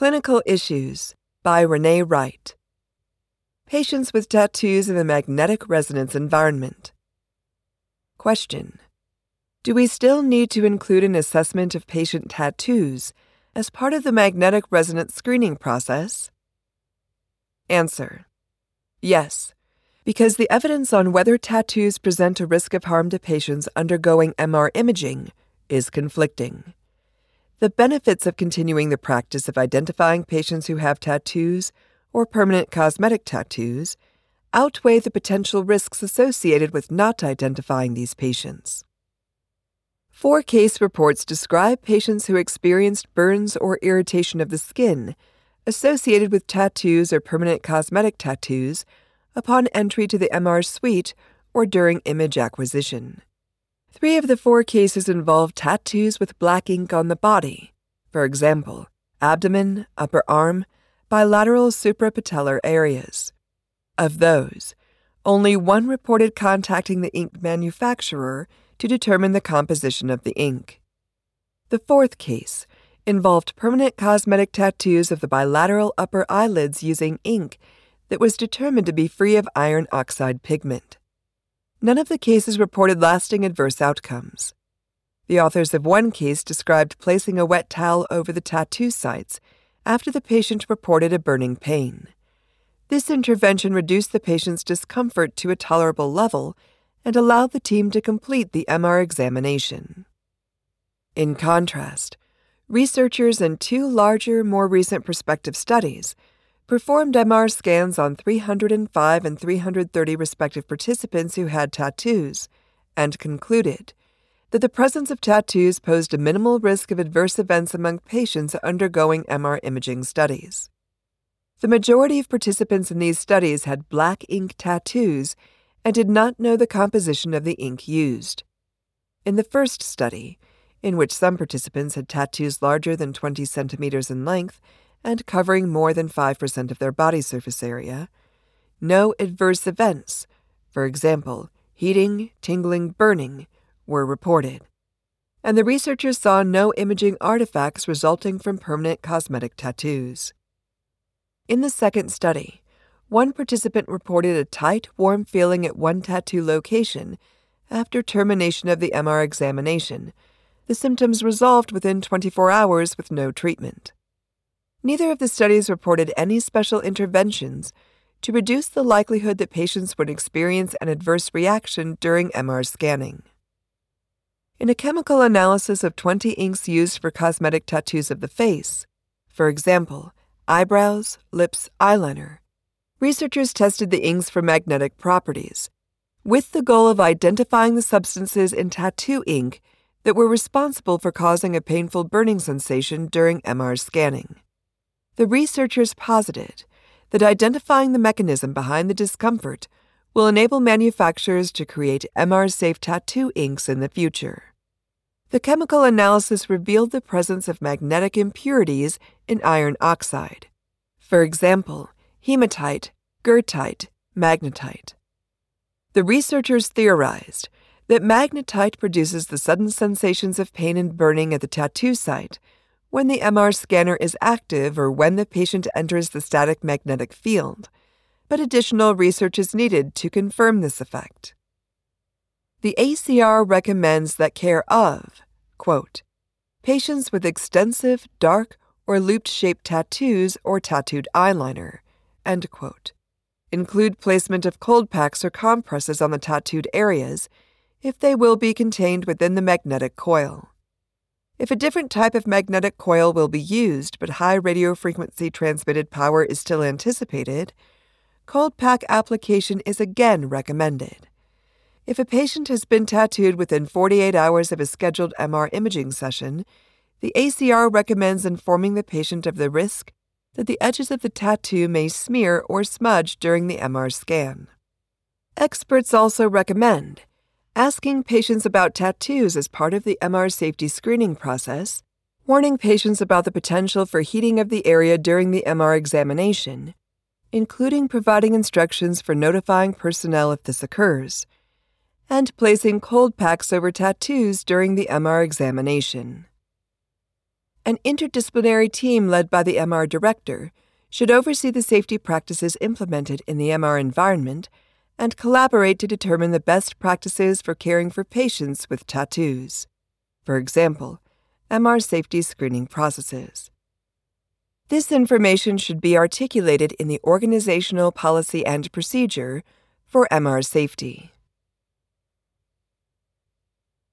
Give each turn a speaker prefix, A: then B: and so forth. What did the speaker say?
A: Clinical Issues by Renee Wright. Patients with tattoos in the magnetic resonance environment. Question Do we still need to include an assessment of patient tattoos as part of the magnetic resonance screening process? Answer Yes, because the evidence on whether tattoos present a risk of harm to patients undergoing MR imaging is conflicting. The benefits of continuing the practice of identifying patients who have tattoos or permanent cosmetic tattoos outweigh the potential risks associated with not identifying these patients. Four case reports describe patients who experienced burns or irritation of the skin associated with tattoos or permanent cosmetic tattoos upon entry to the MR suite or during image acquisition. Three of the four cases involved tattoos with black ink on the body, for example, abdomen, upper arm, bilateral suprapatellar areas. Of those, only one reported contacting the ink manufacturer to determine the composition of the ink. The fourth case involved permanent cosmetic tattoos of the bilateral upper eyelids using ink that was determined to be free of iron oxide pigment. None of the cases reported lasting adverse outcomes. The authors of one case described placing a wet towel over the tattoo sites after the patient reported a burning pain. This intervention reduced the patient's discomfort to a tolerable level and allowed the team to complete the MR examination. In contrast, researchers in two larger, more recent prospective studies performed MR scans on 305 and 330 respective participants who had tattoos and concluded that the presence of tattoos posed a minimal risk of adverse events among patients undergoing MR imaging studies. The majority of participants in these studies had black ink tattoos and did not know the composition of the ink used. In the first study, in which some participants had tattoos larger than 20 centimeters in length and covering more than 5% of their body surface area. No adverse events, for example, heating, tingling, burning, were reported. And the researchers saw no imaging artifacts resulting from permanent cosmetic tattoos. In the second study, one participant reported a tight, warm feeling at one tattoo location after termination of the MR examination. The symptoms resolved within 24 hours with no treatment. Neither of the studies reported any special interventions to reduce the likelihood that patients would experience an adverse reaction during MR scanning. In a chemical analysis of 20 inks used for cosmetic tattoos of the face, for example, eyebrows, lips, eyeliner, researchers tested the inks for magnetic properties, with the goal of identifying the substances in tattoo ink that were responsible for causing a painful burning sensation during MR scanning. The researchers posited that identifying the mechanism behind the discomfort will enable manufacturers to create MR safe tattoo inks in the future. The chemical analysis revealed the presence of magnetic impurities in iron oxide. For example, hematite, goethite, magnetite. The researchers theorized that magnetite produces the sudden sensations of pain and burning at the tattoo site when the MR scanner is active or when the patient enters the static magnetic field, but additional research is needed to confirm this effect. The ACR recommends that care of, quote, patients with extensive, dark, or looped shaped tattoos or tattooed eyeliner, end quote, include placement of cold packs or compresses on the tattooed areas if they will be contained within the magnetic coil. If a different type of magnetic coil will be used, but high radio frequency transmitted power is still anticipated, cold pack application is again recommended. If a patient has been tattooed within 48 hours of a scheduled MR imaging session, the ACR recommends informing the patient of the risk that the edges of the tattoo may smear or smudge during the MR scan. Experts also recommend asking patients about tattoos as part of the MR safety screening process, warning patients about the potential for heating of the area during the MR examination, including providing instructions for notifying personnel if this occurs, and placing cold packs over tattoos during the MR examination. an interdisciplinary team led by the MR director should oversee the safety practices implemented in the MR environment and collaborate to determine the best practices for caring for patients with tattoos. For example, MR safety screening processes. This information should be articulated in the organizational policy and procedure for MR safety.